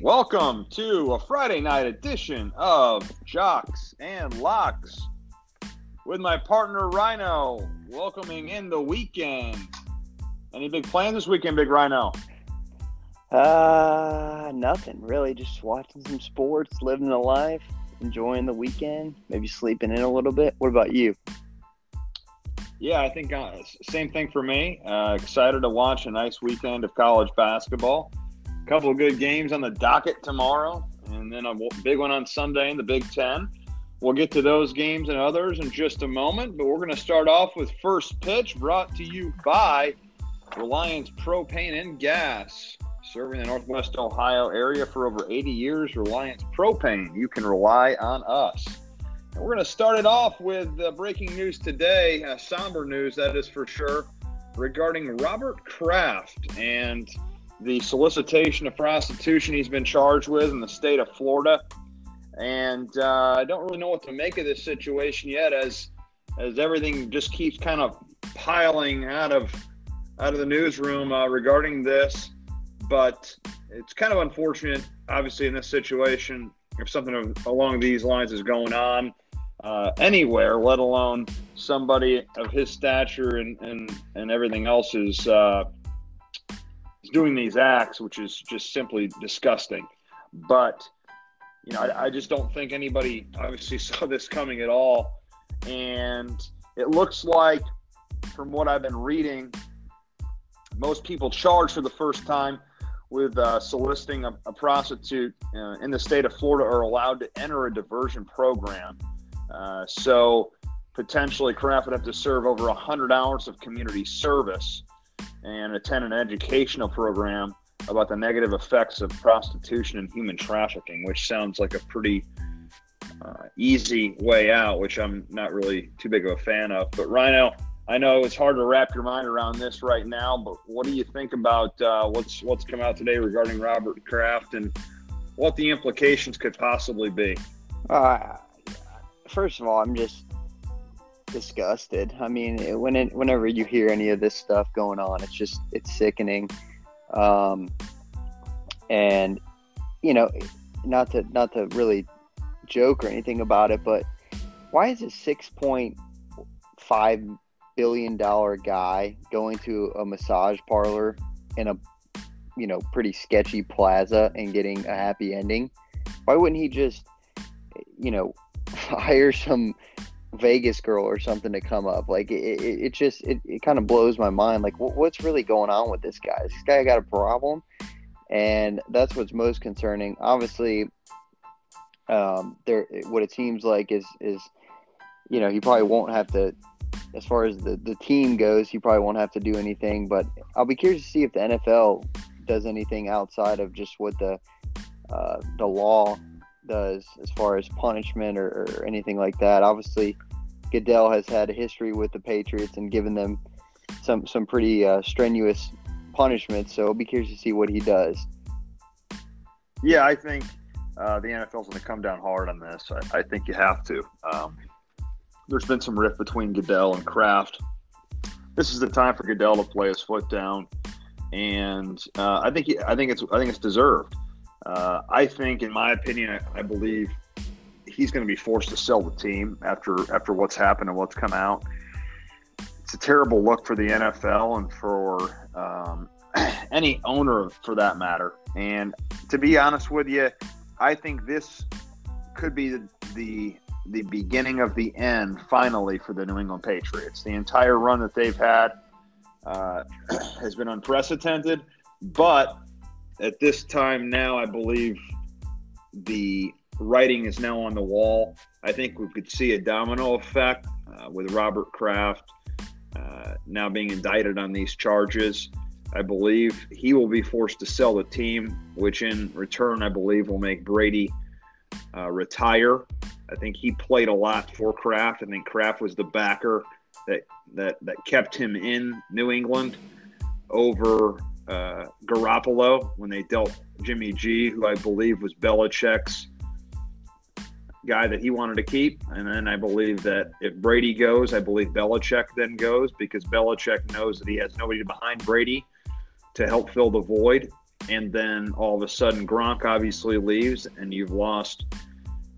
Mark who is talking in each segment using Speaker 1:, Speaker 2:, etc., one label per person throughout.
Speaker 1: Welcome to a Friday night edition of Jocks and Locks with my partner Rhino, welcoming in the weekend. Any big plans this weekend, Big Rhino?
Speaker 2: Uh, nothing really. Just watching some sports, living the life, enjoying the weekend, maybe sleeping in a little bit. What about you?
Speaker 1: Yeah, I think uh, same thing for me. Uh, excited to watch a nice weekend of college basketball. Couple of good games on the docket tomorrow, and then a big one on Sunday in the Big Ten. We'll get to those games and others in just a moment, but we're going to start off with first pitch brought to you by Reliance Propane and Gas. Serving the Northwest Ohio area for over 80 years, Reliance Propane. You can rely on us. And we're going to start it off with uh, breaking news today, uh, somber news, that is for sure, regarding Robert Kraft and the solicitation of prostitution he's been charged with in the state of Florida. And uh, I don't really know what to make of this situation yet, as as everything just keeps kind of piling out of out of the newsroom uh, regarding this but it's kind of unfortunate, obviously, in this situation, if something along these lines is going on uh, anywhere, let alone somebody of his stature and, and, and everything else is, uh, doing these acts, which is just simply disgusting. But, you know, I, I just don't think anybody obviously saw this coming at all. And it looks like, from what I've been reading, most people charged for the first time with uh, soliciting a, a prostitute uh, in the state of Florida are allowed to enter a diversion program. Uh, so potentially, Kraft would have to serve over 100 hours of community service and attend an educational program about the negative effects of prostitution and human trafficking, which sounds like a pretty uh, easy way out, which I'm not really too big of a fan of. But Rhino, I know it's hard to wrap your mind around this right now, but what do you think about uh, what's what's come out today regarding Robert Kraft and what the implications could possibly be?
Speaker 2: Uh, first of all, I'm just disgusted. I mean, when it, whenever you hear any of this stuff going on, it's just it's sickening. Um, and you know, not to not to really joke or anything about it, but why is it six point five billion dollar guy going to a massage parlor in a you know pretty sketchy plaza and getting a happy ending why wouldn't he just you know hire some vegas girl or something to come up like it, it, it just it, it kind of blows my mind like what's really going on with this guy this guy got a problem and that's what's most concerning obviously um there what it seems like is is you know he probably won't have to as far as the, the team goes, he probably won't have to do anything. But I'll be curious to see if the NFL does anything outside of just what the uh, the law does as far as punishment or, or, anything like that. Obviously, Goodell has had a history with the Patriots and given them some some pretty uh, strenuous punishments. So I'll be curious to see what he does.
Speaker 1: Yeah, I think uh, the NFL's going to come down hard on this. I, I think you have to. Um, there's been some rift between Goodell and Kraft. This is the time for Goodell to play his foot down, and uh, I think he, I think it's I think it's deserved. Uh, I think, in my opinion, I, I believe he's going to be forced to sell the team after after what's happened and what's come out. It's a terrible look for the NFL and for um, any owner, for that matter. And to be honest with you, I think this could be the, the the beginning of the end finally for the New England Patriots. The entire run that they've had uh, has been unprecedented, but at this time now, I believe the writing is now on the wall. I think we could see a domino effect uh, with Robert Kraft uh, now being indicted on these charges. I believe he will be forced to sell the team, which in return, I believe, will make Brady uh, retire. I think he played a lot for Kraft. I think Kraft was the backer that that that kept him in New England over uh, Garoppolo when they dealt Jimmy G, who I believe was Belichick's guy that he wanted to keep. And then I believe that if Brady goes, I believe Belichick then goes because Belichick knows that he has nobody behind Brady to help fill the void. and then all of a sudden Gronk obviously leaves, and you've lost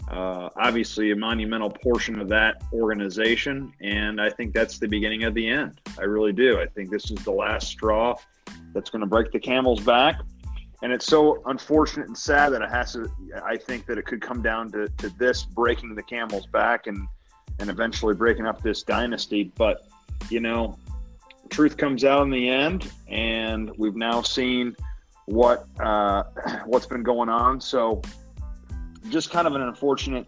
Speaker 1: uh, obviously a monumental portion of that organization. And I think that's the beginning of the end. I really do. I think this is the last straw that's going to break the camel's back. And it's so unfortunate and sad that it has to. I think that it could come down to, to this breaking the camel's back and and eventually breaking up this dynasty. But you know, truth comes out in the end, and we've now seen what uh, what's been going on. So, just kind of an unfortunate,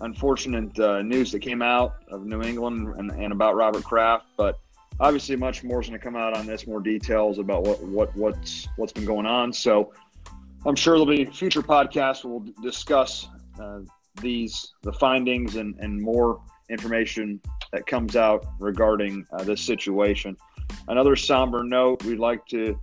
Speaker 1: unfortunate uh, news that came out of New England and, and about Robert Kraft. But obviously, much more is going to come out on this. More details about what what what's what's been going on. So, I'm sure there'll be future podcasts where we'll discuss uh, these the findings and and more information that comes out regarding uh, this situation. Another somber note: we'd like to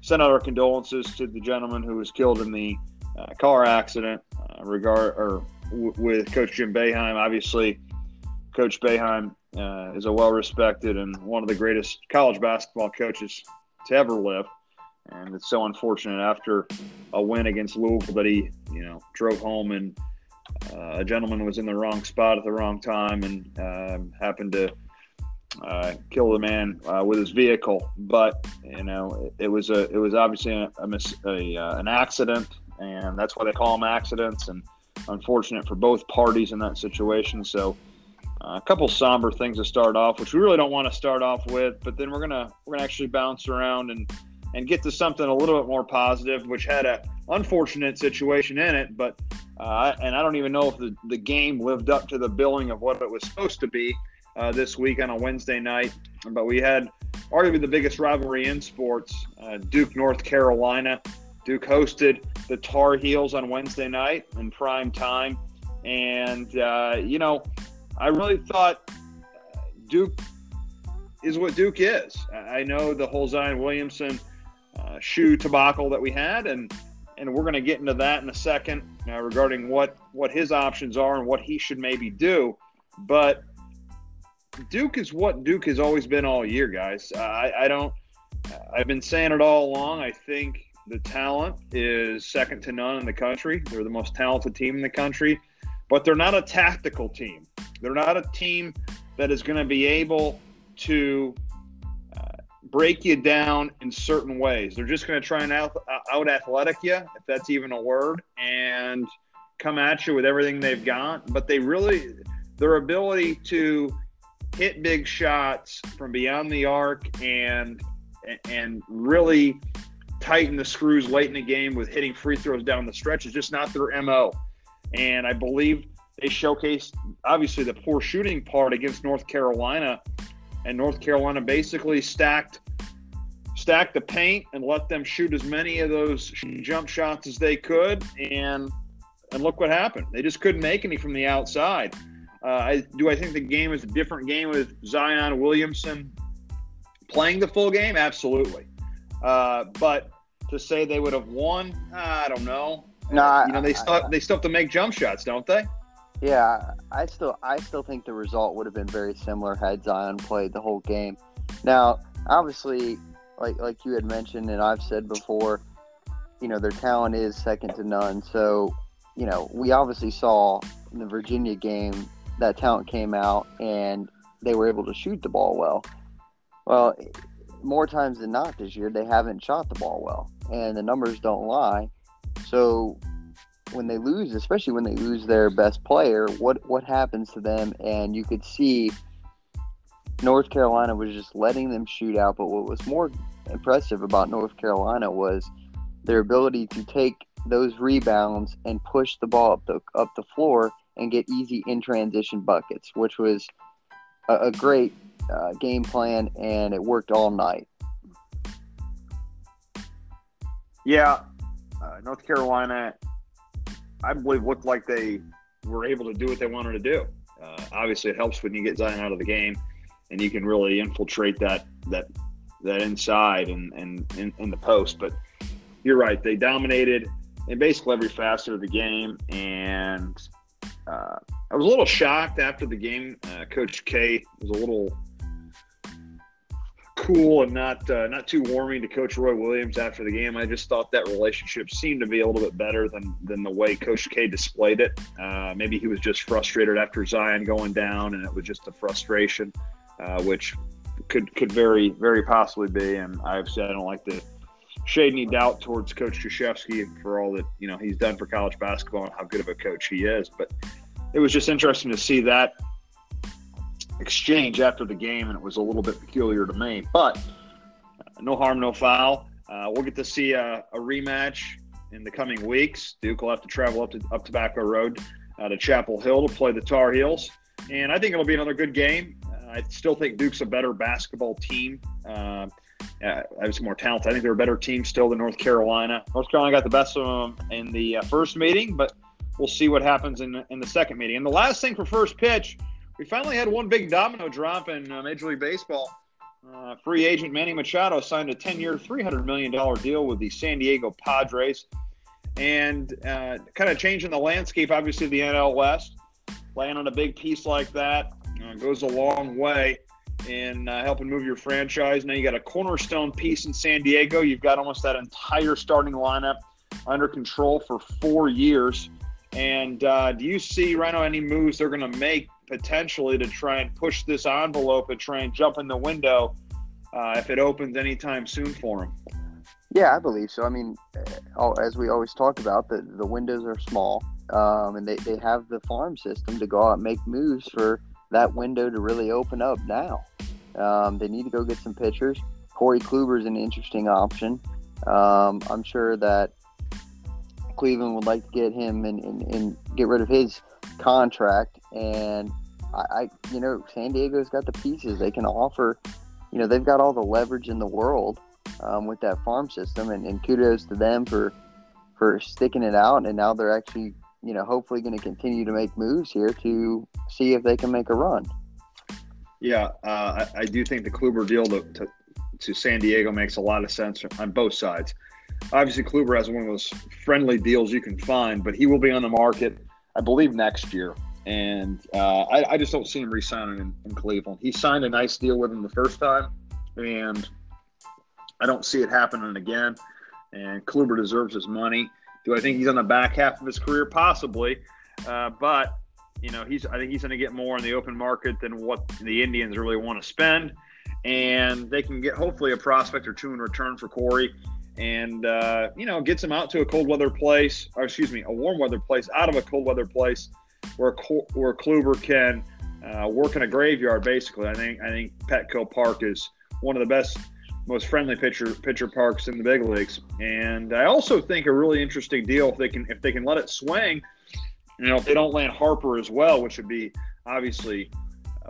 Speaker 1: send out our condolences to the gentleman who was killed in the uh, car accident. Uh, regard or w- with Coach Jim Boeheim, obviously, Coach Boeheim uh, is a well-respected and one of the greatest college basketball coaches to ever live. And it's so unfortunate after a win against Louisville that he, you know, drove home and uh, a gentleman was in the wrong spot at the wrong time and um, happened to uh, kill the man uh, with his vehicle. But you know, it, it was a it was obviously a, a, mis- a uh, an accident, and that's why they call them accidents. And unfortunate for both parties in that situation. So. Uh, a couple somber things to start off, which we really don't want to start off with, but then we're gonna we're gonna actually bounce around and and get to something a little bit more positive, which had a unfortunate situation in it, but uh, and I don't even know if the, the game lived up to the billing of what it was supposed to be uh, this week on a Wednesday night. But we had arguably the biggest rivalry in sports uh, Duke, North Carolina. Duke hosted the Tar Heels on Wednesday night in prime time. And, uh, you know, I really thought Duke is what Duke is. I know the whole Zion Williamson uh, shoe debacle that we had, and and we're going to get into that in a second uh, regarding what what his options are and what he should maybe do. But Duke is what Duke has always been all year, guys. Uh, I, I don't. I've been saying it all along. I think the talent is second to none in the country. They're the most talented team in the country, but they're not a tactical team. They're not a team that is going to be able to uh, break you down in certain ways. They're just going to try and out, out athletic you, if that's even a word, and come at you with everything they've got. But they really, their ability to hit big shots from beyond the arc and and really tighten the screws late in the game with hitting free throws down the stretch is just not their mo. And I believe they showcased obviously the poor shooting part against North Carolina, and North Carolina basically stacked stacked the paint and let them shoot as many of those jump shots as they could, and and look what happened. They just couldn't make any from the outside. Uh, I, do I think the game is a different game with Zion Williamson playing the full game? Absolutely. Uh, but to say they would have won, I don't know.
Speaker 2: No,
Speaker 1: uh, you know they still they still have to make jump shots, don't they?
Speaker 2: Yeah, I still I still think the result would have been very similar had Zion played the whole game. Now, obviously, like like you had mentioned and I've said before, you know their talent is second to none. So, you know, we obviously saw in the Virginia game that talent came out and they were able to shoot the ball well. Well, more times than not this year, they haven't shot the ball well, and the numbers don't lie. So when they lose, especially when they lose their best player, what what happens to them? And you could see North Carolina was just letting them shoot out. But what was more impressive about North Carolina was their ability to take those rebounds and push the ball up the up the floor and get easy in transition buckets, which was a, a great uh, game plan, and it worked all night.
Speaker 1: Yeah, uh, North Carolina, I believe, looked like they were able to do what they wanted to do. Uh, obviously, it helps when you get Zion out of the game, and you can really infiltrate that that that inside and and in, in the post. But you're right; they dominated in basically every facet of the game, and uh, I was a little shocked after the game. Uh, Coach K was a little cool and not uh, not too warming to Coach Roy Williams after the game. I just thought that relationship seemed to be a little bit better than than the way Coach K displayed it. Uh, maybe he was just frustrated after Zion going down, and it was just a frustration, uh, which could could very very possibly be. And I've said I don't like to shade any doubt towards Coach Krzyzewski for all that you know he's done for college basketball and how good of a coach he is. But it was just interesting to see that exchange after the game, and it was a little bit peculiar to me. But uh, no harm, no foul. Uh, we'll get to see a, a, rematch in the coming weeks. Duke will have to travel up to up Tobacco Road uh, to Chapel Hill to play the Tar Heels, and I think it'll be another good game. Uh, I still think Duke's a better basketball team. Uh, have some more talented. I think they're a better team still than North Carolina. North Carolina got the best of them in the uh, first meeting, but we'll see what happens in in the second meeting. And the last thing for first pitch we finally had one big domino drop in uh, Major League Baseball. Uh, free agent Manny Machado signed a 10 year, $300 million deal with the San Diego Padres. And uh, kind of changing the landscape, obviously, the NL West. Laying on a big piece like that uh, goes a long way in uh, helping move your franchise. Now you got a cornerstone piece in San Diego. You've got almost that entire starting lineup under control for four years. And uh, do you see, Rhino, any moves they're going to make potentially to try and push this envelope and try and jump in the window uh, if it opens anytime soon for them.
Speaker 2: Yeah, I believe so. I mean, uh, as we always talk about, the, the windows are small, um, and they, they have the farm system to go out and make moves for that window to really open up now. Um, they need to go get some pitchers. Corey Kluber is an interesting option. Um, I'm sure that Cleveland would like to get him and, and, and get rid of his contract and I, I, you know, San Diego's got the pieces. They can offer, you know, they've got all the leverage in the world um, with that farm system, and, and kudos to them for for sticking it out. And now they're actually, you know, hopefully going to continue to make moves here to see if they can make a run.
Speaker 1: Yeah, uh, I, I, do think the Kluber deal to, to, to San Diego makes a lot of sense on both sides. Obviously, Kluber has one of those friendly deals you can find, but he will be on the market, I believe, next year and uh, I, I, just don't see him re-signing in, in, Cleveland. He signed a nice deal with him the first time, and I don't see it happening again. And Kluber deserves his money. Do I think he's on the back half of his career? Possibly, uh, but you know, he's I think he's going to get more in the open market than what the Indians really want to spend, and they can get hopefully a prospect or two in return for Corey. And uh, you know, gets him out to a cold weather place, or excuse me, a warm weather place, out of a cold weather place, where where Kluber can uh, work in a graveyard. Basically, I think I think Petco Park is one of the best, most friendly pitcher pitcher parks in the big leagues. And I also think a really interesting deal if they can if they can let it swing. You know, if they don't land Harper as well, which would be obviously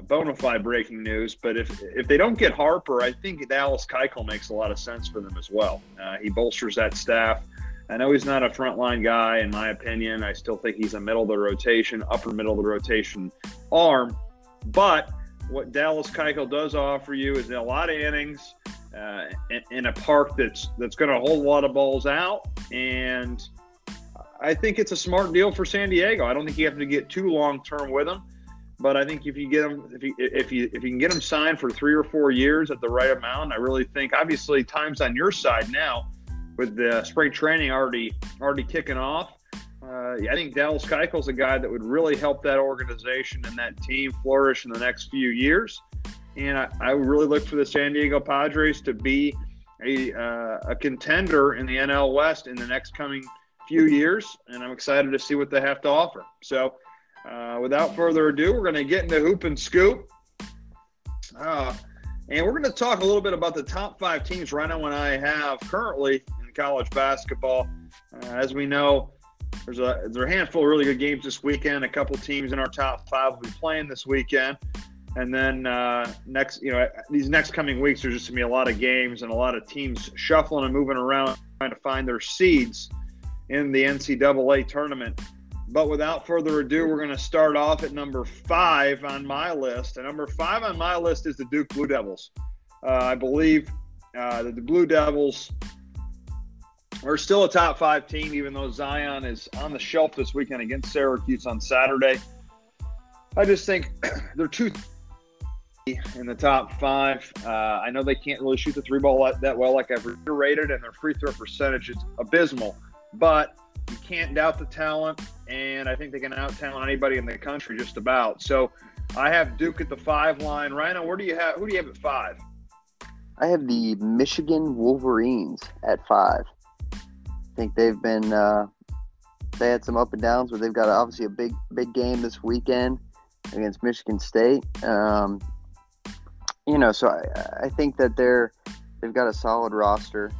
Speaker 1: bona fide breaking news. But if if they don't get Harper, I think Dallas Keuchel makes a lot of sense for them as well. Uh, he bolsters that staff. I know he's not a frontline guy, in my opinion. I still think he's a middle of the rotation, upper middle of the rotation arm. But what Dallas Keuchel does offer you is a lot of innings uh, in, in, a park that's that's going to hold a lot of balls out, and I think it's a smart deal for San Diego. I don't think you have to get too long term with him, but I think if you get him, if you if you if you can get them signed for three or four years at the right amount, I really think obviously time's on your side now with the spring training already already kicking off. Uh, I think Dallas Keuchel's a guy that would really help that organization and that team flourish in the next few years. And I, I really look for the San Diego Padres to be a, uh, a contender in the NL West in the next coming few years. And I'm excited to see what they have to offer. So, uh, without further ado, we're going to get into Hoop and Scoop. Uh, and we're going to talk a little bit about the top five teams Rhino and I have currently in college basketball. Uh, as we know, there's a there's a handful of really good games this weekend. A couple teams in our top five will be playing this weekend, and then uh, next, you know, these next coming weeks, there's just gonna be a lot of games and a lot of teams shuffling and moving around trying to find their seeds in the NCAA tournament. But without further ado, we're going to start off at number five on my list. And number five on my list is the Duke Blue Devils. Uh, I believe uh, that the Blue Devils we're still a top five team, even though Zion is on the shelf this weekend against Syracuse on Saturday. I just think they're too in the top five. Uh, I know they can't really shoot the three ball that well, like I've reiterated, and their free throw percentage is abysmal. But you can't doubt the talent, and I think they can out talent anybody in the country just about. So I have Duke at the five line. Rhino, where do you have? Who do you have at five?
Speaker 2: I have the Michigan Wolverines at five. I think they've been uh, they had some up and downs, but they've got obviously a big big game this weekend against Michigan State. Um, you know, so I, I think that they're they've got a solid roster.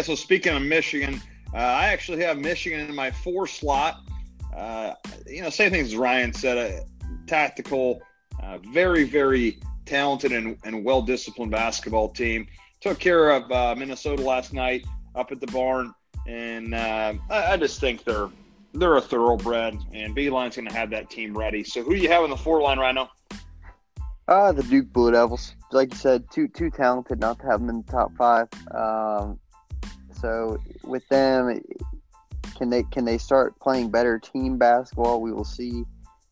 Speaker 1: Yeah, so speaking of Michigan, uh, I actually have Michigan in my four slot. Uh, you know, same thing as Ryan said, a tactical, uh, very, very talented and, and well disciplined basketball team. Took care of uh, Minnesota last night up at the barn, and uh, I, I, just think they're they're a thoroughbred, and Beilein's going to have that team ready. So, who do you have in the four line right now?
Speaker 2: Uh, the Duke Blue Devils. Like you said, too too talented not to have them in the top five. Um, so with them, can they can they start playing better team basketball? We will see.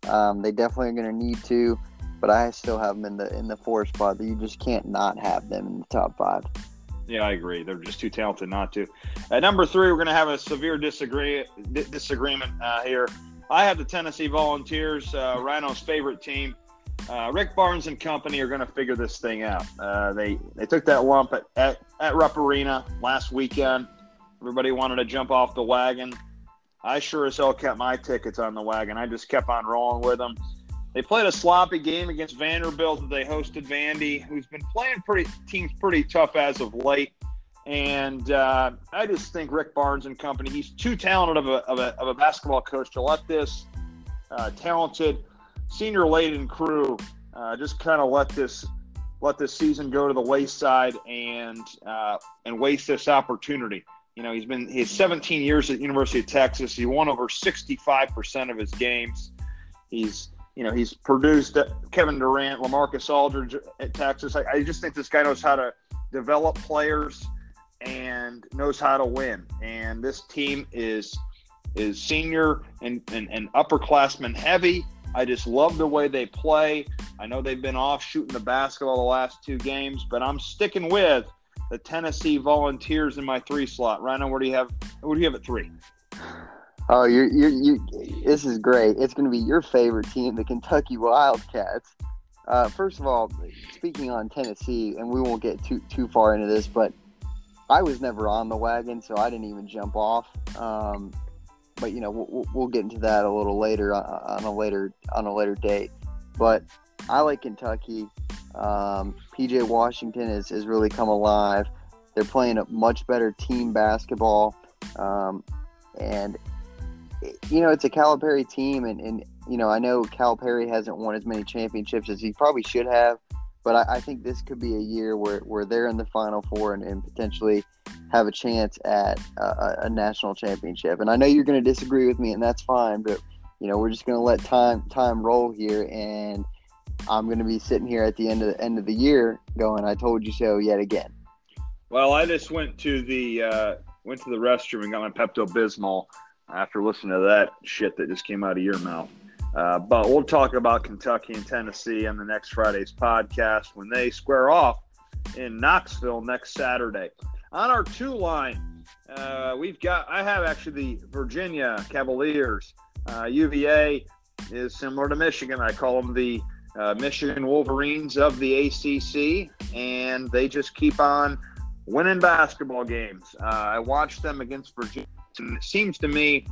Speaker 2: Um, they definitely are going to need to, but I still have them in the in the four spot. That you just can't not have them in the top five.
Speaker 1: Yeah, I agree. They're just too talented not to. At number three, we're going to have a severe disagree disagreement uh, here. I have the Tennessee Volunteers, uh, Rhino's favorite team. Uh, Rick Barnes and company are going to figure this thing out. Uh, they they took that lump at, at, at Rupp Arena last weekend. Everybody wanted to jump off the wagon. I sure as hell kept my tickets on the wagon. I just kept on rolling with them. They played a sloppy game against Vanderbilt. They hosted Vandy, who's been playing pretty teams pretty tough as of late. And uh, I just think Rick Barnes and company, he's too talented of a, of a, of a basketball coach to let this uh, talented senior laden crew uh, just kind of let this let this season go to the wayside and uh, and waste this opportunity. You know, he's been he's 17 years at University of Texas. He won over 65 percent of his games. He's you know he's produced Kevin Durant, LaMarcus Aldridge at Texas. I, I just think this guy knows how to develop players and knows how to win. And this team is is senior and, and, and upperclassmen heavy. I just love the way they play. I know they've been off shooting the basketball the last two games, but I'm sticking with the Tennessee Volunteers in my three slot. Rhino, where do you have? Where do you have at three?
Speaker 2: Oh, you're, you're, you this is great. It's going to be your favorite team, the Kentucky Wildcats. Uh, first of all, speaking on Tennessee, and we won't get too too far into this, but I was never on the wagon, so I didn't even jump off. Um, but you know we'll, we'll get into that a little later on a later on a later date. But I like Kentucky. Um, PJ Washington has, has really come alive. They're playing a much better team basketball, um, and you know it's a Calipari team, and, and you know I know Calipari hasn't won as many championships as he probably should have, but I, I think this could be a year where, where they're in the Final Four and, and potentially have a chance at a, a national championship. And I know you're going to disagree with me, and that's fine. But you know, we're just going to let time time roll here, and I'm going to be sitting here at the end of the end of the year, going, "I told you so" yet again.
Speaker 1: Well, I just went to the uh, went to the restroom and got my Pepto Bismol after listening to that shit that just came out of your mouth. Uh, but we'll talk about Kentucky and Tennessee on the next Friday's podcast when they square off in Knoxville next Saturday. On our two line, uh, we've got, I have actually the Virginia Cavaliers. Uh, UVA is similar to Michigan. I call them the uh, Michigan Wolverines of the ACC, and they just keep on winning basketball games. Uh, I watched them against Virginia, and it seems to me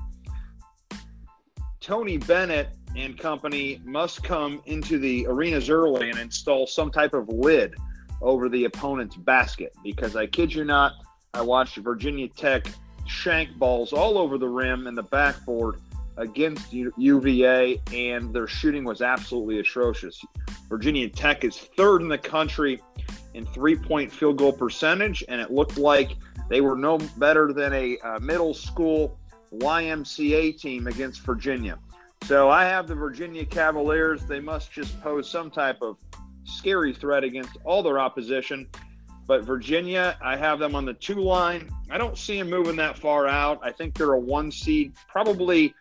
Speaker 1: Tony Bennett and company must come into the arenas early and install some type of lid over the opponent's basket because I kid you not, I watched Virginia Tech shank balls all over the rim and the backboard against UVA, and their shooting was absolutely atrocious. Virginia Tech is third in the country in three point field goal percentage, and it looked like they were no better than a uh, middle school YMCA team against Virginia. So I have the Virginia Cavaliers. They must just pose some type of scary threat against all their opposition. But Virginia, I have them on the two line. I don't see them moving that far out. I think they're a one seed, probably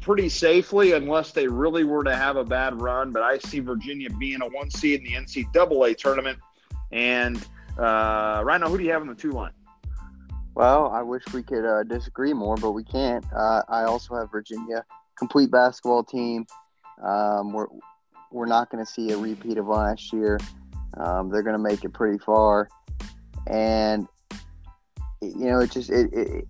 Speaker 1: pretty safely, unless they really were to have a bad run. But I see Virginia being a one seed in the NCAA tournament. And uh, Rhino, who do you have on the two line?
Speaker 2: Well, I wish we could uh, disagree more, but we can't. Uh, I also have Virginia, complete basketball team. Um, we're we're not going to see a repeat of last year. Um, they're going to make it pretty far, and you know, it just it, it,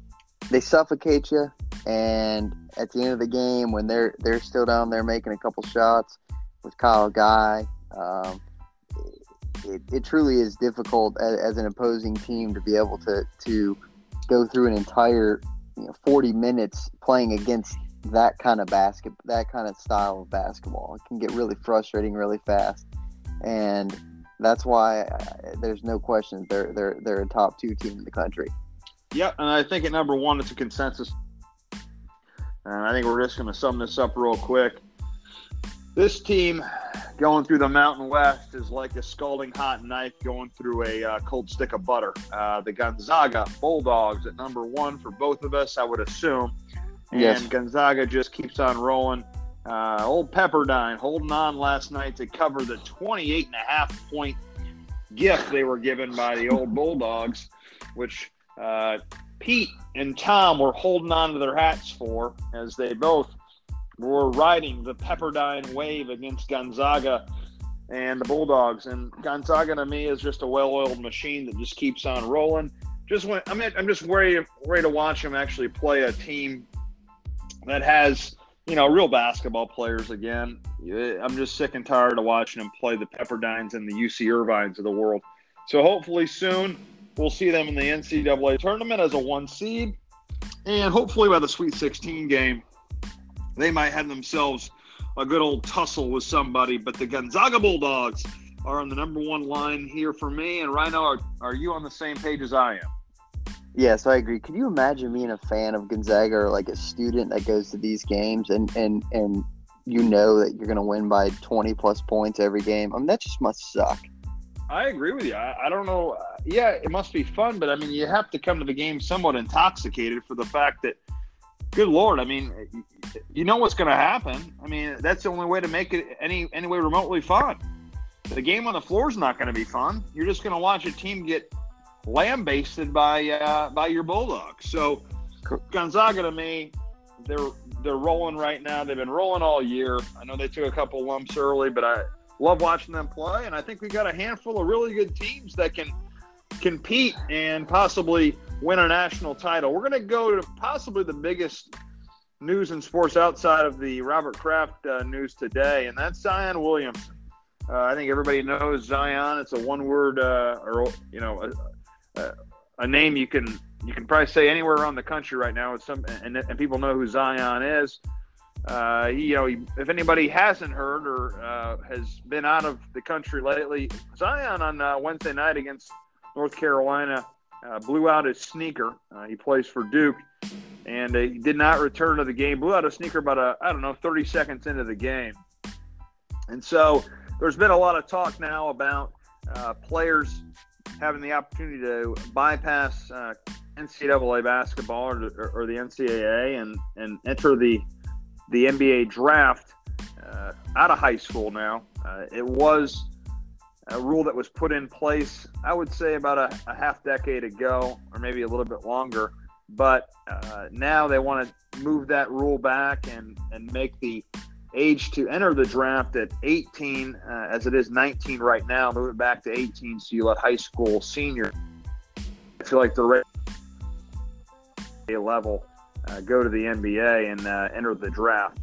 Speaker 2: they suffocate you. And at the end of the game, when they're they're still down there making a couple shots with Kyle Guy, um, it, it truly is difficult as, as, an opposing team to be able to to go through an entire you know, 40 minutes playing against that kind of basket, that kind of style of basketball. It can get really frustrating really fast, and that's why I, there's no question they're they're they're a top two team in the country.
Speaker 1: Yep, and I think at number one it's a consensus. And I think we're just going to sum this up real quick. This team going through the Mountain West is like a scalding hot knife going through a uh, cold stick of butter. Uh, the Gonzaga Bulldogs at number one for both of us, I would assume. And yes. Gonzaga just keeps on rolling. Uh, old Pepperdine holding on last night to cover the 28 and a half point gift they were given by the old Bulldogs, which uh, Pete and Tom were holding on to their hats for as they both were riding the Pepperdine wave against Gonzaga and the Bulldogs. And Gonzaga to me is just a well-oiled machine that just keeps on rolling. Just when I'm, I'm just ready, ready to watch them actually play a team that has you know real basketball players again. I'm just sick and tired of watching them play the Pepperdines and the UC Irvines of the world. So hopefully soon we'll see them in the NCAA tournament as a one seed, and hopefully by the Sweet 16 game they might have themselves a good old tussle with somebody. But the Gonzaga Bulldogs are on the number one line here for me. And Rhino, are, are you on the same page as I am?
Speaker 2: Yes, I agree. Could you imagine being a fan of Gonzaga or like a student that goes to these games and and and you know that you're going to win by 20 plus points every game? I mean, that just must suck.
Speaker 1: I agree with you. I, I don't know. Yeah, it must be fun, but I mean, you have to come to the game somewhat intoxicated for the fact that, good lord, I mean, you know what's going to happen. I mean, that's the only way to make it any any way remotely fun. The game on the floor is not going to be fun. You're just going to watch a team get lambasted by uh, by your Bulldogs. So Gonzaga to me, they're they're rolling right now. They've been rolling all year. I know they took a couple lumps early, but I love watching them play, and I think we got a handful of really good teams that can compete and possibly win a national title. We're going to go to possibly the biggest news in sports outside of the Robert Kraft uh, news today, and that's Zion Williamson. Uh, I think everybody knows Zion. It's a one-word, uh, or you know, uh, a name you can you can probably say anywhere around the country right now. It's some and, and people know who Zion is. Uh, you know, if anybody hasn't heard or uh, has been out of the country lately, Zion on uh, Wednesday night against North Carolina uh, blew out his sneaker. Uh, he plays for Duke, and he did not return to the game. Blew out a sneaker about a I don't know 30 seconds into the game, and so there's been a lot of talk now about players having the opportunity to bypass uh, NCAA basketball or, or, the NCAA and, and enter the the NBA draft uh, out of high school now. Uh, it was a rule that was put in place, I would say, about a, a half decade ago, or maybe a little bit longer. But uh, now they want to move that rule back and, and make the age to enter the draft at 18, uh, as it is 19 right now. Move it back to 18, so you let high school senior. I feel like the level uh, go to the NBA and uh, enter the draft.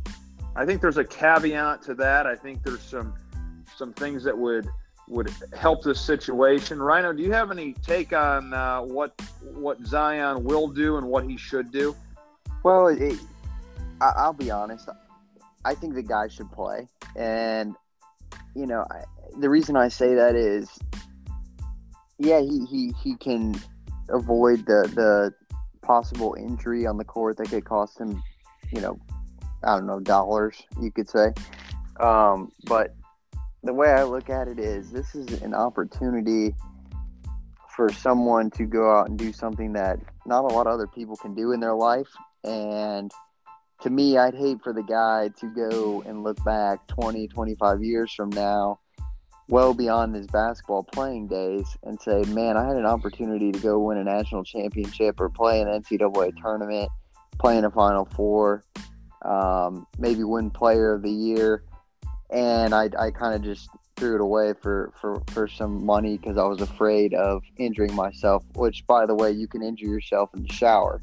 Speaker 1: I think there's a caveat to that. I think there's some some things that would would help this situation. Rhino, do you have any take on uh, what what Zion will do and what he should do?
Speaker 2: Well, it, I, will be honest. I think the guy should play, and you know, I, the reason I say that is, yeah, he he he can avoid the the possible injury on the court that could cost him, you know, I don't know dollars you could say, um, but the way I look at it is this is an opportunity for someone to go out and do something that not a lot of other people can do in their life. And to me, I'd hate for the guy to go and look back 20, 25 years from now, well beyond his basketball playing days, and say, man, I had an opportunity to go win a national championship or play an NCAA tournament, play in a Final Four, um, maybe win player of the year. And I, I kind of just threw it away for, for, for some money because I was afraid of injuring myself, which, by the way, you can injure yourself in the shower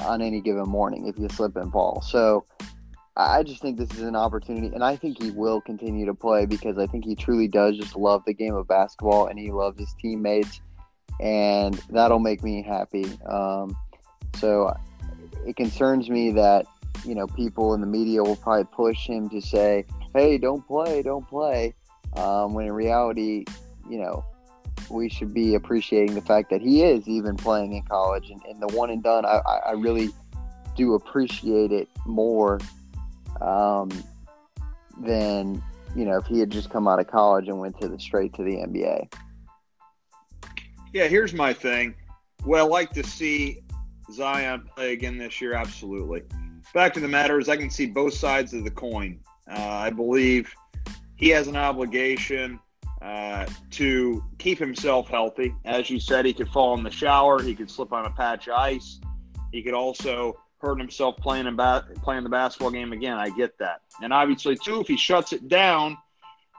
Speaker 2: on any given morning if you slip and fall. So I just think this is an opportunity, and I think he will continue to play because I think he truly does just love the game of basketball and he loves his teammates, and that'll make me happy. Um, so it concerns me that you know people in the media will probably push him to say, "Hey, don't play, don't play," um, when in reality, you know, we should be appreciating the fact that he is even playing in college. And, and the one and done, I, I really do appreciate it more um, than you know if he had just come out of college and went to the straight to the NBA.
Speaker 1: Yeah, here's my thing. Would I like to see Zion play again this year? Absolutely. Fact of the matter is, I can see both sides of the coin. Uh, I believe he has an obligation uh, to keep himself healthy. As you said, he could fall in the shower, he could slip on a patch of ice, he could also hurt himself playing in ba- playing the basketball game again. I get that, and obviously too, if he shuts it down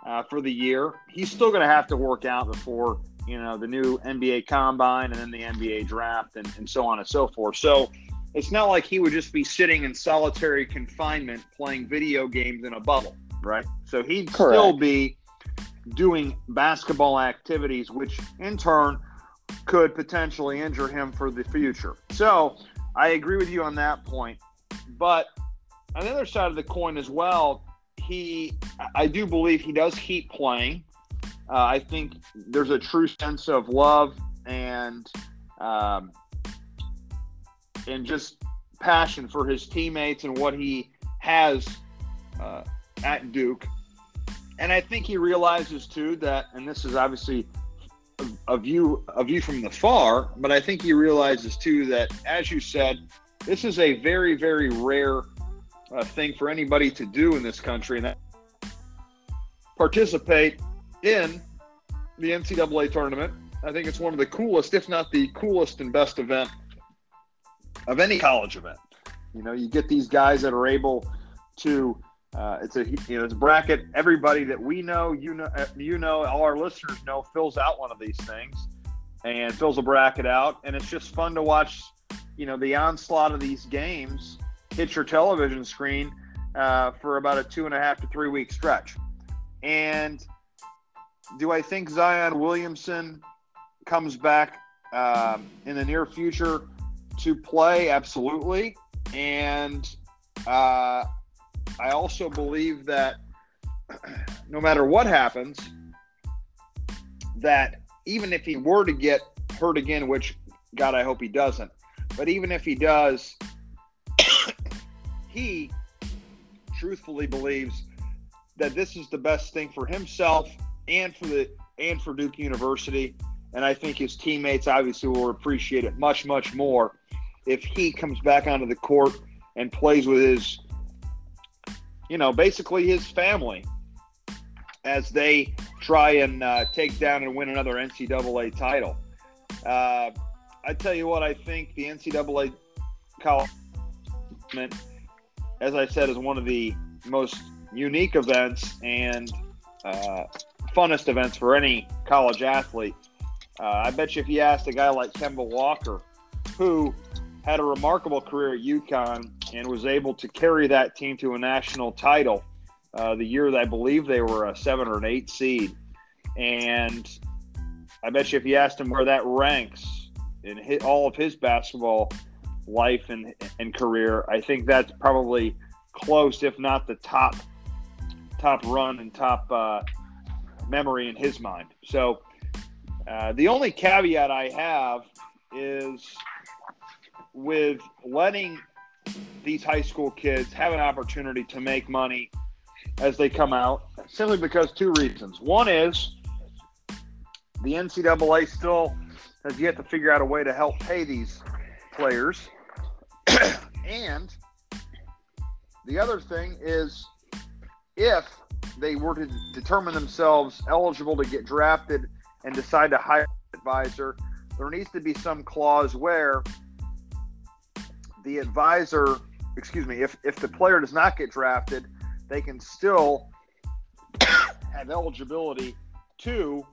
Speaker 1: uh, for the year, he's still going to have to work out before you know the new NBA Combine and then the NBA Draft and, and so on and so forth. So. It's not like he would just be sitting in solitary confinement playing video games in a bubble, right? So he'd Correct. still be doing basketball activities, which in turn could potentially injure him for the future. So I agree with you on that point. But on the other side of the coin as well, he, I do believe he does keep playing. Uh, I think there's a true sense of love and um, and just passion for his teammates and what he has uh, at Duke and I think he realizes too that, and this is obviously a, view a view from the far, but I think he realizes too that, as you said, this is a very very rare uh, thing for anybody to do in this country, and that participate in the NCAA tournament. I think it's one of the coolest, if not the coolest and best event of any college event. You know, you get these guys that are able to uh, it's a you know it's a bracket. Everybody that we know, you know, uh, you know, all our listeners know, fills out one of these things and fills a bracket out, and it's just fun to watch. You know, the onslaught of these games hit your television screen uh, for about a two and a half to three week stretch. And do I think Zion Williamson comes back um, in the near future to play? Absolutely. And uh, I also believe that no matter what happens, that even if he were to get hurt again, which God, I hope he doesn't, but even if he does, he truthfully believes that this is the best thing for himself and for the and for Duke University. And I think his teammates obviously will appreciate it much, much more if he comes back onto the court and plays with his you know, basically his family as they try and uh, take down and win another NCAA title. Uh, I tell you what, I think the NCAA college, as I said, is one of the most unique events and uh, funnest events for any college athlete. Uh, I bet you if you asked a guy like Kemba Walker, who had a remarkable career at UConn and was able to carry that team to a national title uh, the year that I believe they were a seven or an eight seed. And I bet you if you asked him where that ranks in his, all of his basketball life and, and career, I think that's probably close, if not the top top run and top uh, memory in his mind. So uh, the only caveat I have is with letting these high school kids have an opportunity to make money as they come out simply because two reasons. One is the NCAA still has yet to figure out a way to help pay these players. and the other thing is if they were to determine themselves eligible to get drafted and decide to hire an advisor, there needs to be some clause where the advisor, excuse me, if, if the player does not get drafted, they can still have eligibility to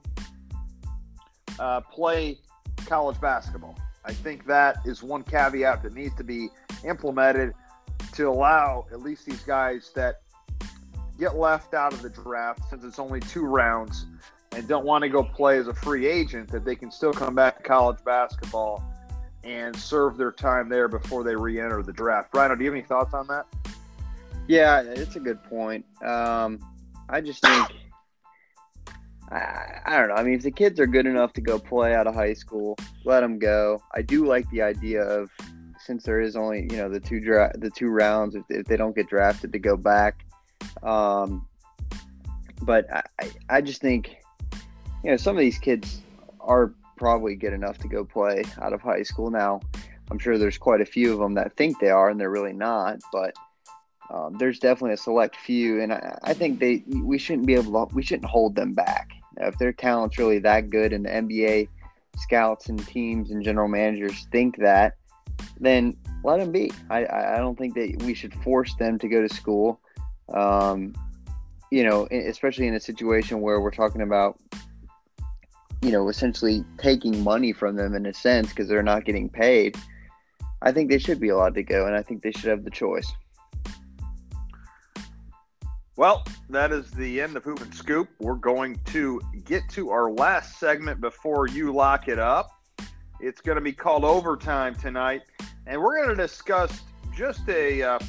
Speaker 1: uh, play college basketball. I think that is one caveat that needs to be implemented to allow at least these guys that get left out of the draft since it's only two rounds and don't want to go play as a free agent that they can still come back to college basketball and serve their time there before they re-enter the draft. Rhino, do you have any thoughts on that?
Speaker 2: Yeah, it's a good point. Um, I just think I, I don't know. I mean, if the kids are good enough to go play out of high school, let them go. I do like the idea of since there is only you know the two dra- the two rounds if, if they don't get drafted to go back. Um, but I, I just think you know some of these kids are probably good enough to go play out of high school now. I'm sure there's quite a few of them that think they are and they're really not, but um, there's definitely a select few, and I, I, think they we shouldn't be able to we shouldn't hold them back if their talent's really that good, and the NBA scouts and teams and general managers think that, then let them be. I I don't think that we should force them to go to school. Um, you know, especially in a situation where we're talking about, you know, essentially taking money from them in a sense because they're not getting paid. I think they should be allowed to go, and I think they should have the choice.
Speaker 1: Well, that is the end of Hoop and Scoop. We're going to get to our last segment before you lock it up. It's going to be called Overtime tonight, and we're going to discuss just a, uh,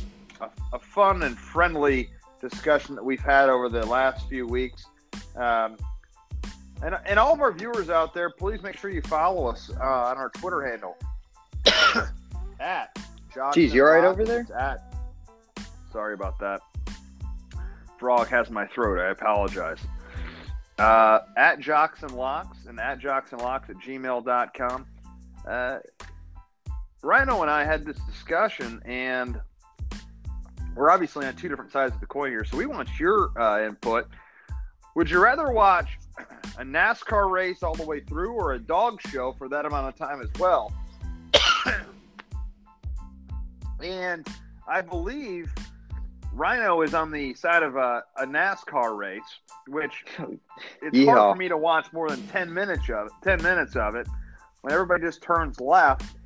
Speaker 1: a, a, fun and friendly discussion that we've had over the last few weeks. Um, and, and all of our viewers out there, please make sure you follow us uh, on our Twitter handle at.
Speaker 2: Jeez, you're right over there.
Speaker 1: At. Sorry about that frog has my throat. I apologize. Uh, at Jocks and Locks and at Jocks and Locks at gmail.com. Uh, Rhino and I had this discussion, and we're obviously on two different sides of the coin here. So we want your uh, input. Would you rather watch a NASCAR race all the way through or a dog show for that amount of time as well? and I believe Rhino is on the side of a, a NASCAR race, which it's Yeehaw. hard for me to watch more than ten minutes of it, ten minutes of it when everybody just turns left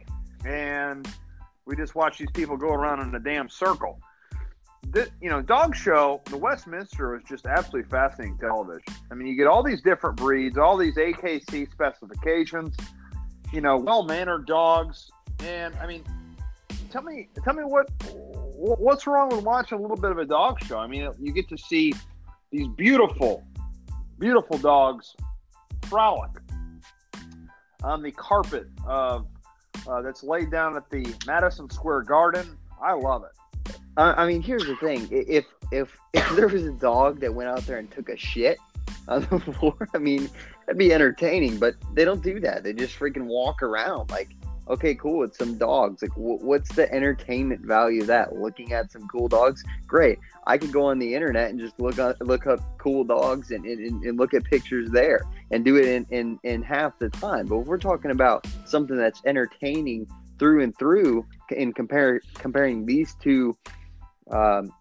Speaker 1: and we just watch these people go around in a damn circle. This, you know, dog show, the Westminster is just absolutely fascinating television. I mean, you get all these different breeds, all these AKC specifications, you know, well mannered dogs, and I mean, tell me, tell me what what's wrong with watching a little bit of a dog show? I mean, you get to see these beautiful, beautiful dogs frolic on the carpet of uh, that's laid down at the Madison Square Garden. I love it.
Speaker 2: I mean, here's the thing: if if if there was a dog that went out there and took a shit on the floor, I mean, that'd be entertaining. But they don't do that. They just freaking walk around like okay, cool, it's some dogs. Like, what's the entertainment value of that? Looking at some cool dogs, great. I could go on the internet and just look up, look up cool dogs and, and, and look at pictures there and do it in, in, in half the time. But we're talking about something that's entertaining through and through, in compare comparing these two um,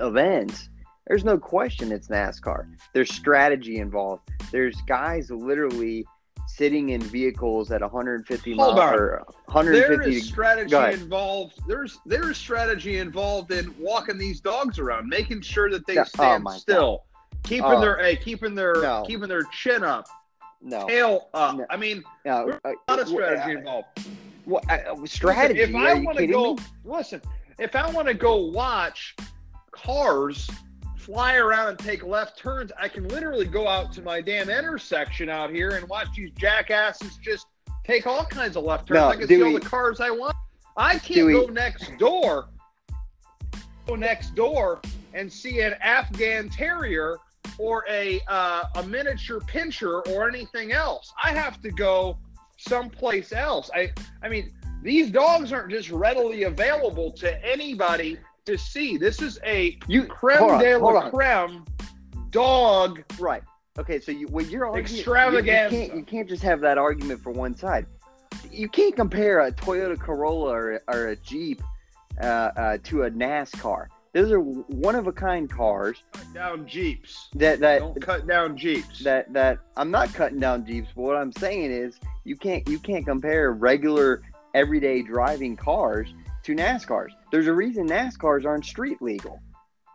Speaker 2: events, there's no question it's NASCAR. There's strategy involved. There's guys literally sitting in vehicles at 150 miles or 150
Speaker 1: there is strategy involved there's there's strategy involved in walking these dogs around making sure that they oh stand oh still God. keeping oh. their hey, keeping their no. keeping their chin up no tail up no. i mean no. there's a lot of strategy uh, involved
Speaker 2: what uh, strategy
Speaker 1: listen, if i want to go me? listen if i want to go watch cars fly around and take left turns, I can literally go out to my damn intersection out here and watch these jackasses just take all kinds of left turns. No, I can see all the cars I want. I can't go next door, go next door and see an Afghan terrier or a uh, a miniature pinscher or anything else. I have to go someplace else. I I mean, these dogs aren't just readily available to anybody to see. This is a
Speaker 2: You
Speaker 1: creme
Speaker 2: on,
Speaker 1: de la creme dog.
Speaker 2: Right. Okay, so you when you're arguing, you- You, can't, you can't just have that argument for one side. You can't compare a Toyota Corolla or, or a Jeep uh, uh, to a NASCAR. Those are one of a kind cars
Speaker 1: Cut down Jeeps.
Speaker 2: that that
Speaker 1: Don't cut down Jeeps.
Speaker 2: that that I'm not cutting down Jeeps, but what I'm saying is you can't you can't compare regular everyday driving cars to NASCARs. There's a reason NASCARs aren't street legal.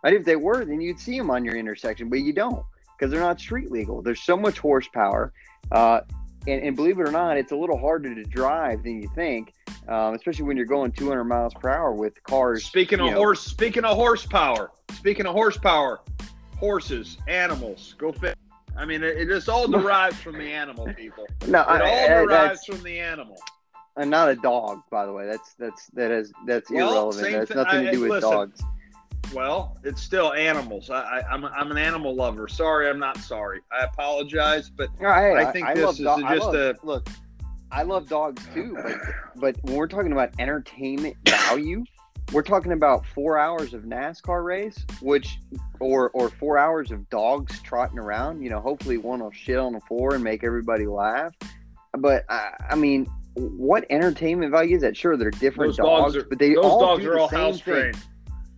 Speaker 2: Right? If they were, then you'd see them on your intersection, but you don't because they're not street legal. There's so much horsepower, uh, and, and believe it or not, it's a little harder to drive than you think, um, especially when you're going 200 miles per hour with cars.
Speaker 1: Speaking of
Speaker 2: know,
Speaker 1: horse, speaking of horsepower, speaking of horsepower, horses, animals, go fit. I mean, it, it just all derives from the animal, people. It
Speaker 2: No, I,
Speaker 1: all
Speaker 2: I-
Speaker 1: derives from the animal.
Speaker 2: Uh, not a dog, by the way. That's that's that is that's
Speaker 1: Well,
Speaker 2: irrelevant.
Speaker 1: same
Speaker 2: That has nothing to
Speaker 1: I-
Speaker 2: do with
Speaker 1: listen,
Speaker 2: dogs.
Speaker 1: Well, it's still animals. I, I, I'm, I'm an animal lover. Sorry, I'm not sorry. I apologize, but
Speaker 2: No, hey,
Speaker 1: I think this
Speaker 2: love
Speaker 1: is
Speaker 2: I
Speaker 1: just
Speaker 2: love-
Speaker 1: a-
Speaker 2: look. I love dogs too, but but when we're talking about entertainment value, we're talking about four hours of NASCAR race, which or or four hours of dogs trotting around. You know, hopefully one will shit on the floor and make everybody laugh. But I, I mean, what entertainment value is that? Sure, they're different
Speaker 1: those dogs,
Speaker 2: dogs,
Speaker 1: are,
Speaker 2: but they
Speaker 1: those
Speaker 2: all
Speaker 1: dogs
Speaker 2: do
Speaker 1: are
Speaker 2: the
Speaker 1: all
Speaker 2: same
Speaker 1: house
Speaker 2: thing.
Speaker 1: trained.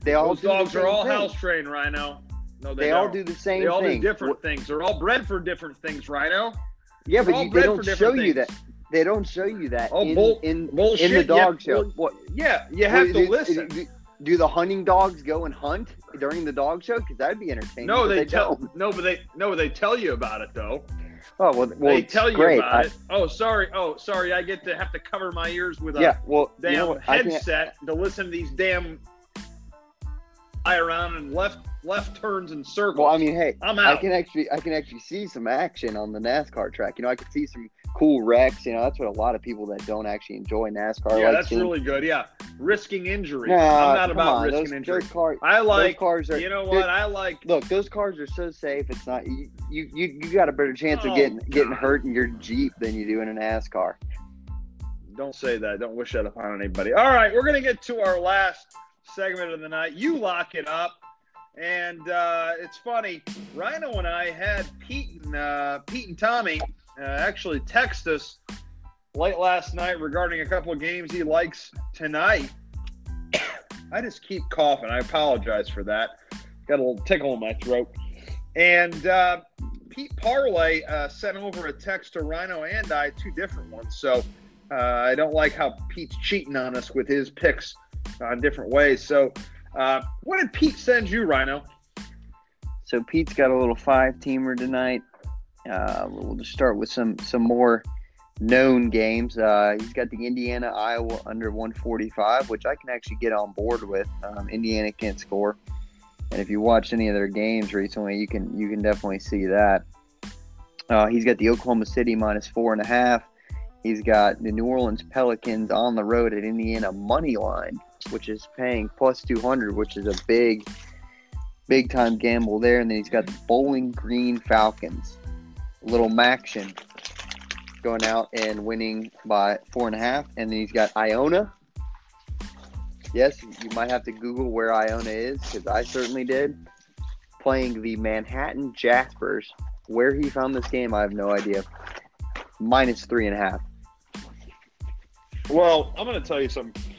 Speaker 2: They all
Speaker 1: Those
Speaker 2: do
Speaker 1: dogs are all
Speaker 2: thing.
Speaker 1: house trained, Rhino. No, they,
Speaker 2: They all
Speaker 1: don't.
Speaker 2: the same
Speaker 1: They all
Speaker 2: thing.
Speaker 1: do different things. They're all bred for different things, Rhino.
Speaker 2: Yeah,
Speaker 1: They're
Speaker 2: but you, they don't show
Speaker 1: different
Speaker 2: you that. They don't show you that
Speaker 1: Oh,
Speaker 2: in,
Speaker 1: bull-
Speaker 2: in
Speaker 1: Bullshit.
Speaker 2: in the dog
Speaker 1: yeah,
Speaker 2: show.
Speaker 1: well,
Speaker 2: What
Speaker 1: Yeah, you have
Speaker 2: do,
Speaker 1: to
Speaker 2: do-
Speaker 1: listen.
Speaker 2: Do, do the hunting dogs go and hunt during the dog show? Because that'd be entertaining.
Speaker 1: No,
Speaker 2: but
Speaker 1: they, tell.
Speaker 2: don't.
Speaker 1: No, but they no, but they tell you about it though.
Speaker 2: Oh well, well
Speaker 1: they tell you
Speaker 2: great.
Speaker 1: about
Speaker 2: I-
Speaker 1: it. Oh, sorry. Oh, sorry. I get to have to cover my ears with a
Speaker 2: yeah, well,
Speaker 1: damn
Speaker 2: you know what? I can,
Speaker 1: headset to listen to these damn fly around and left left turns and circles.
Speaker 2: well, I mean, hey,
Speaker 1: I'm out.
Speaker 2: I can actually, I can actually see some action on the NASCAR track. You know, I can see some cool wrecks. You know, that's what a lot of people that don't actually enjoy NASCAR
Speaker 1: yeah,
Speaker 2: like
Speaker 1: that's
Speaker 2: seeing.
Speaker 1: really good. Yeah, risking injury.
Speaker 2: Nah,
Speaker 1: I'm not about
Speaker 2: on,
Speaker 1: risking
Speaker 2: those,
Speaker 1: injury.
Speaker 2: Those cars,
Speaker 1: I like.
Speaker 2: cars are.
Speaker 1: You know what? I like.
Speaker 2: Look, those cars are so safe. It's not you. You you, you got a better chance
Speaker 1: Oh,
Speaker 2: of getting getting hurt in your Jeep than you do in a NASCAR.
Speaker 1: Don't say that. Don't wish that upon anybody. All right, we're gonna get to our last segment of the night. You lock it up, and uh, it's funny. Rhino and I had Pete and uh, Pete and Tommy uh, actually text us late last night regarding a couple of games he likes tonight. I just keep coughing. I apologize for that. Got a little tickle in my throat. And uh, Pete Parlay uh, sent over a text to Rhino and I, two different ones. So uh, I don't like how Pete's cheating on us with his picks on different ways. So uh, what did Pete send you, Rhino?
Speaker 2: So Pete's got a little five teamer tonight. Uh, we'll just start with some some more known games. Uh, he's got the Indiana Iowa under 145, which I can actually get on board with. Um, Indiana can't score, and if you watch any of their games recently, you can you can definitely see that. Uh, he's got the Oklahoma City minus four and a half. He's got the New Orleans Pelicans on the road at Indiana money line, which is paying plus 200, which is a big big time gamble there. And then he's got the Bowling Green Falcons, little MACtion, going out and winning by four and a half. And then he's got Iona. Yes, you might have to Google where Iona is because I certainly did. Playing the Manhattan Jaspers. Where he found this game, I have no idea. Minus three and a half.
Speaker 1: Well, I'm going to tell you something.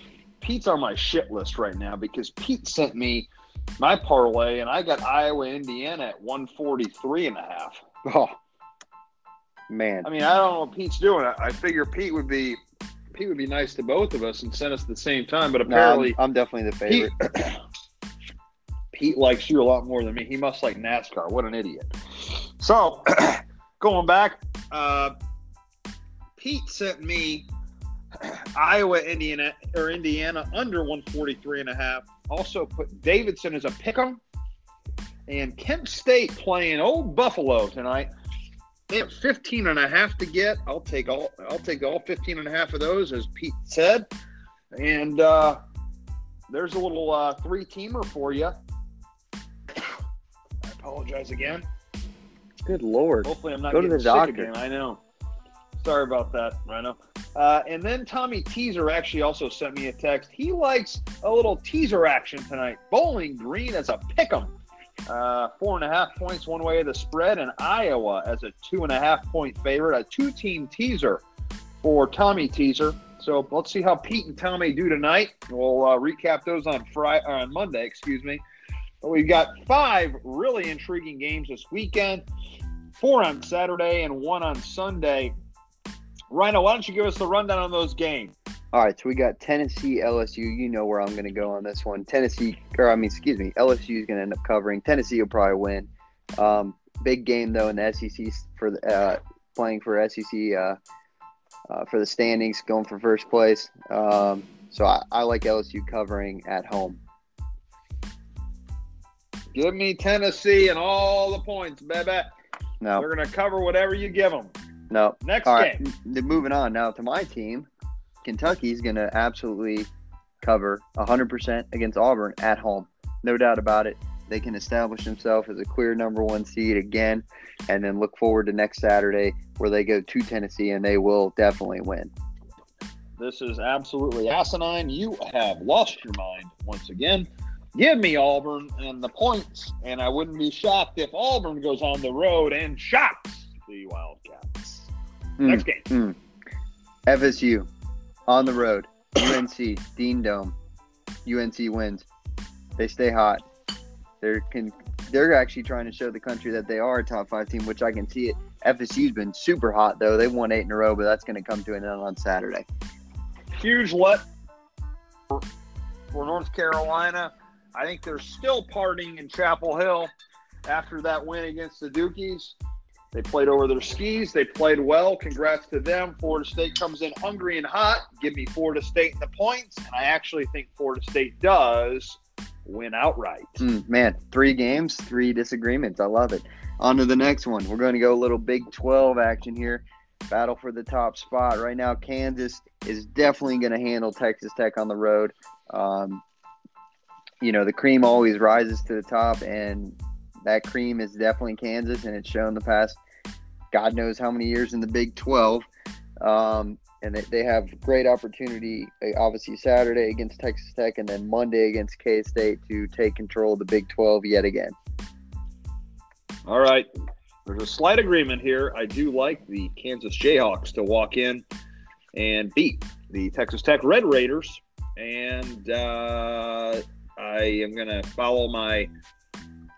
Speaker 1: Pete's on my shit list right now because Pete sent me my parlay and I got Iowa, Indiana at 143 and a half.
Speaker 2: Oh, man.
Speaker 1: I mean, I don't know what Pete's doing. I, I figure Pete would be Pete would be nice to both of us and send us at the same time, but
Speaker 2: No,
Speaker 1: apparently
Speaker 2: I'm, I'm definitely the
Speaker 1: Pete,
Speaker 2: favorite.
Speaker 1: Pete likes you a lot more than me. He must like NASCAR. What an idiot. So, going back, uh, Pete sent me Iowa, Indiana, or Indiana under 143 and a half. Also put Davidson as a pick'em. And Kent State playing old Buffalo tonight. They have 15 and a half to get. I'll take all I'll take all 15 and a half of those, as Pete said. And uh, there's a little uh, three teamer for you. I apologize again.
Speaker 2: Good lord.
Speaker 1: Hopefully, I'm not
Speaker 2: Go to the doctor.
Speaker 1: again. I know. Sorry about that, Rhino. Uh, and then Tommy Teaser actually also sent me a text. He likes a little teaser action tonight. Bowling Green as a pick 'em. Uh, four and a half points one way of the spread, and Iowa as a two and a half point favorite. A two team teaser for Tommy Teaser. So let's see how Pete and Tommy do tonight. We'll uh, recap those on Friday on Monday. Excuse me. But we've got five really intriguing games this weekend. Four on Saturday and one on Sunday. Rhino, why don't you give us the rundown on those games?
Speaker 2: All right, so we got Tennessee, LSU. You know where I'm going to go on this one. Tennessee, or I mean, excuse me, LSU is going to end up covering. Tennessee will probably win. Um, big game though in the SEC for the, uh, playing for SEC uh, uh, for the standings, going for first place. Um, so I, I like LSU covering at home.
Speaker 1: Give me Tennessee and all the points, baby.
Speaker 2: No,
Speaker 1: We're going to cover whatever you give them.
Speaker 2: No.
Speaker 1: Next
Speaker 2: All right,
Speaker 1: game.
Speaker 2: m- moving on now to my team. Kentucky's going to absolutely cover 100% against Auburn at home. No doubt about it. They can establish themselves as a clear number one seed again, and then look forward to next Saturday where they go to Tennessee and they will definitely win.
Speaker 1: This is absolutely asinine. You have lost your mind once again. Give me Auburn and the points, and I wouldn't be shocked if Auburn goes on the road and shocks the Wildcats.
Speaker 2: Mm.
Speaker 1: Next game.
Speaker 2: FSU on the road, UNC, Dean Dome. UNC wins. They stay hot. They're can they're actually trying to show the country that they are a top five team, which I can see it. FSU's been super hot though. They've won eight in a row, but that's going to come to an end on Saturday.
Speaker 1: Huge let for, for North Carolina. I think they're still partying in Chapel Hill after that win against the Dukies. They played over their skis. They played well. Congrats to them. Florida State comes in hungry and hot. Give me Florida State and the points. And I actually think Florida State does win outright.
Speaker 2: Mm, man, three games, three disagreements. I love it. On to the next one. We're going to go a little Big 12 action here. Battle for the top spot. Right now, Kansas is definitely going to handle Texas Tech on the road. Um, you know, the cream always rises to the top, and that cream is definitely Kansas, and it's shown the past God knows how many years in the Big 12. Um, and they, they have great opportunity, uh, obviously Saturday against Texas Tech, and then Monday against K State to take control of the Big 12 yet again.
Speaker 1: All right. There's a slight agreement here. I do like the Kansas Jayhawks to walk in and beat the Texas Tech Red Raiders. And uh, I am going to follow my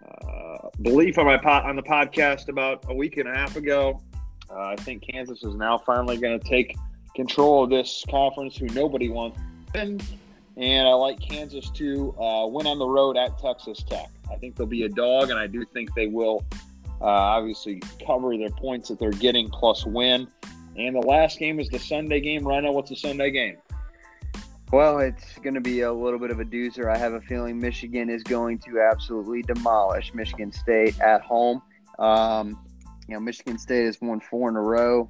Speaker 1: uh, belief on my po- on the podcast about a week and a half ago. Uh, I think Kansas is now finally going to take control of this conference, who nobody wants. And I like Kansas to uh, win on the road at Texas Tech. I think they'll be a dog, and I do think they will uh, obviously cover their points that they're getting plus win. And the last game is the Sunday game. Right now, what's the Sunday game?
Speaker 2: Well, it's going to be a little bit of a doozer. I have a feeling Michigan is going to absolutely demolish Michigan State at home. Um, you know, Michigan State has won four in a row,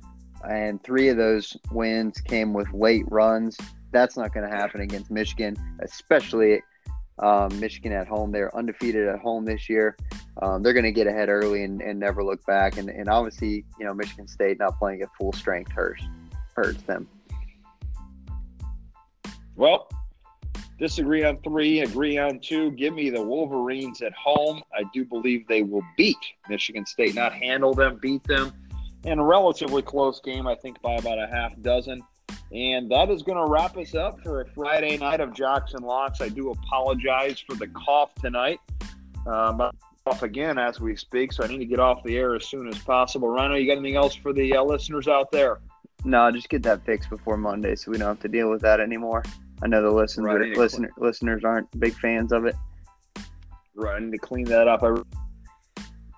Speaker 2: and three of those wins came with late runs. That's not going to happen against Michigan, especially um, Michigan at home. They're undefeated at home this year. Um, they're going to get ahead early and, and never look back. And, and obviously, you know, Michigan State not playing at full strength hurts hurts them.
Speaker 1: Well, disagree on three, agree on two. Give me the Wolverines at home. I do believe they will beat Michigan State, not handle them, beat them in a relatively close game, I think by about a half dozen. And that is going to wrap us up for a Friday night of Jocks and Locks. I do apologize for the cough tonight. Um, off again as we speak, so I need to get off the air as soon as possible. Rhino, you got anything else for the uh, listeners out there?
Speaker 2: No, just get that fixed before Monday, so we don't have to deal with that anymore. I know the listeners
Speaker 1: Right,
Speaker 2: listener, listeners aren't big fans of it.
Speaker 1: Right, I need to clean that up. I,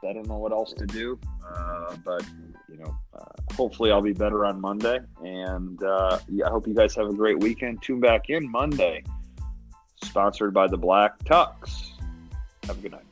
Speaker 1: I don't know what else to do, uh, but you know, uh, hopefully I'll be better on Monday. And uh, yeah, I hope you guys have a great weekend. Tune back in Monday. Sponsored by the Black Tux. Have a good night.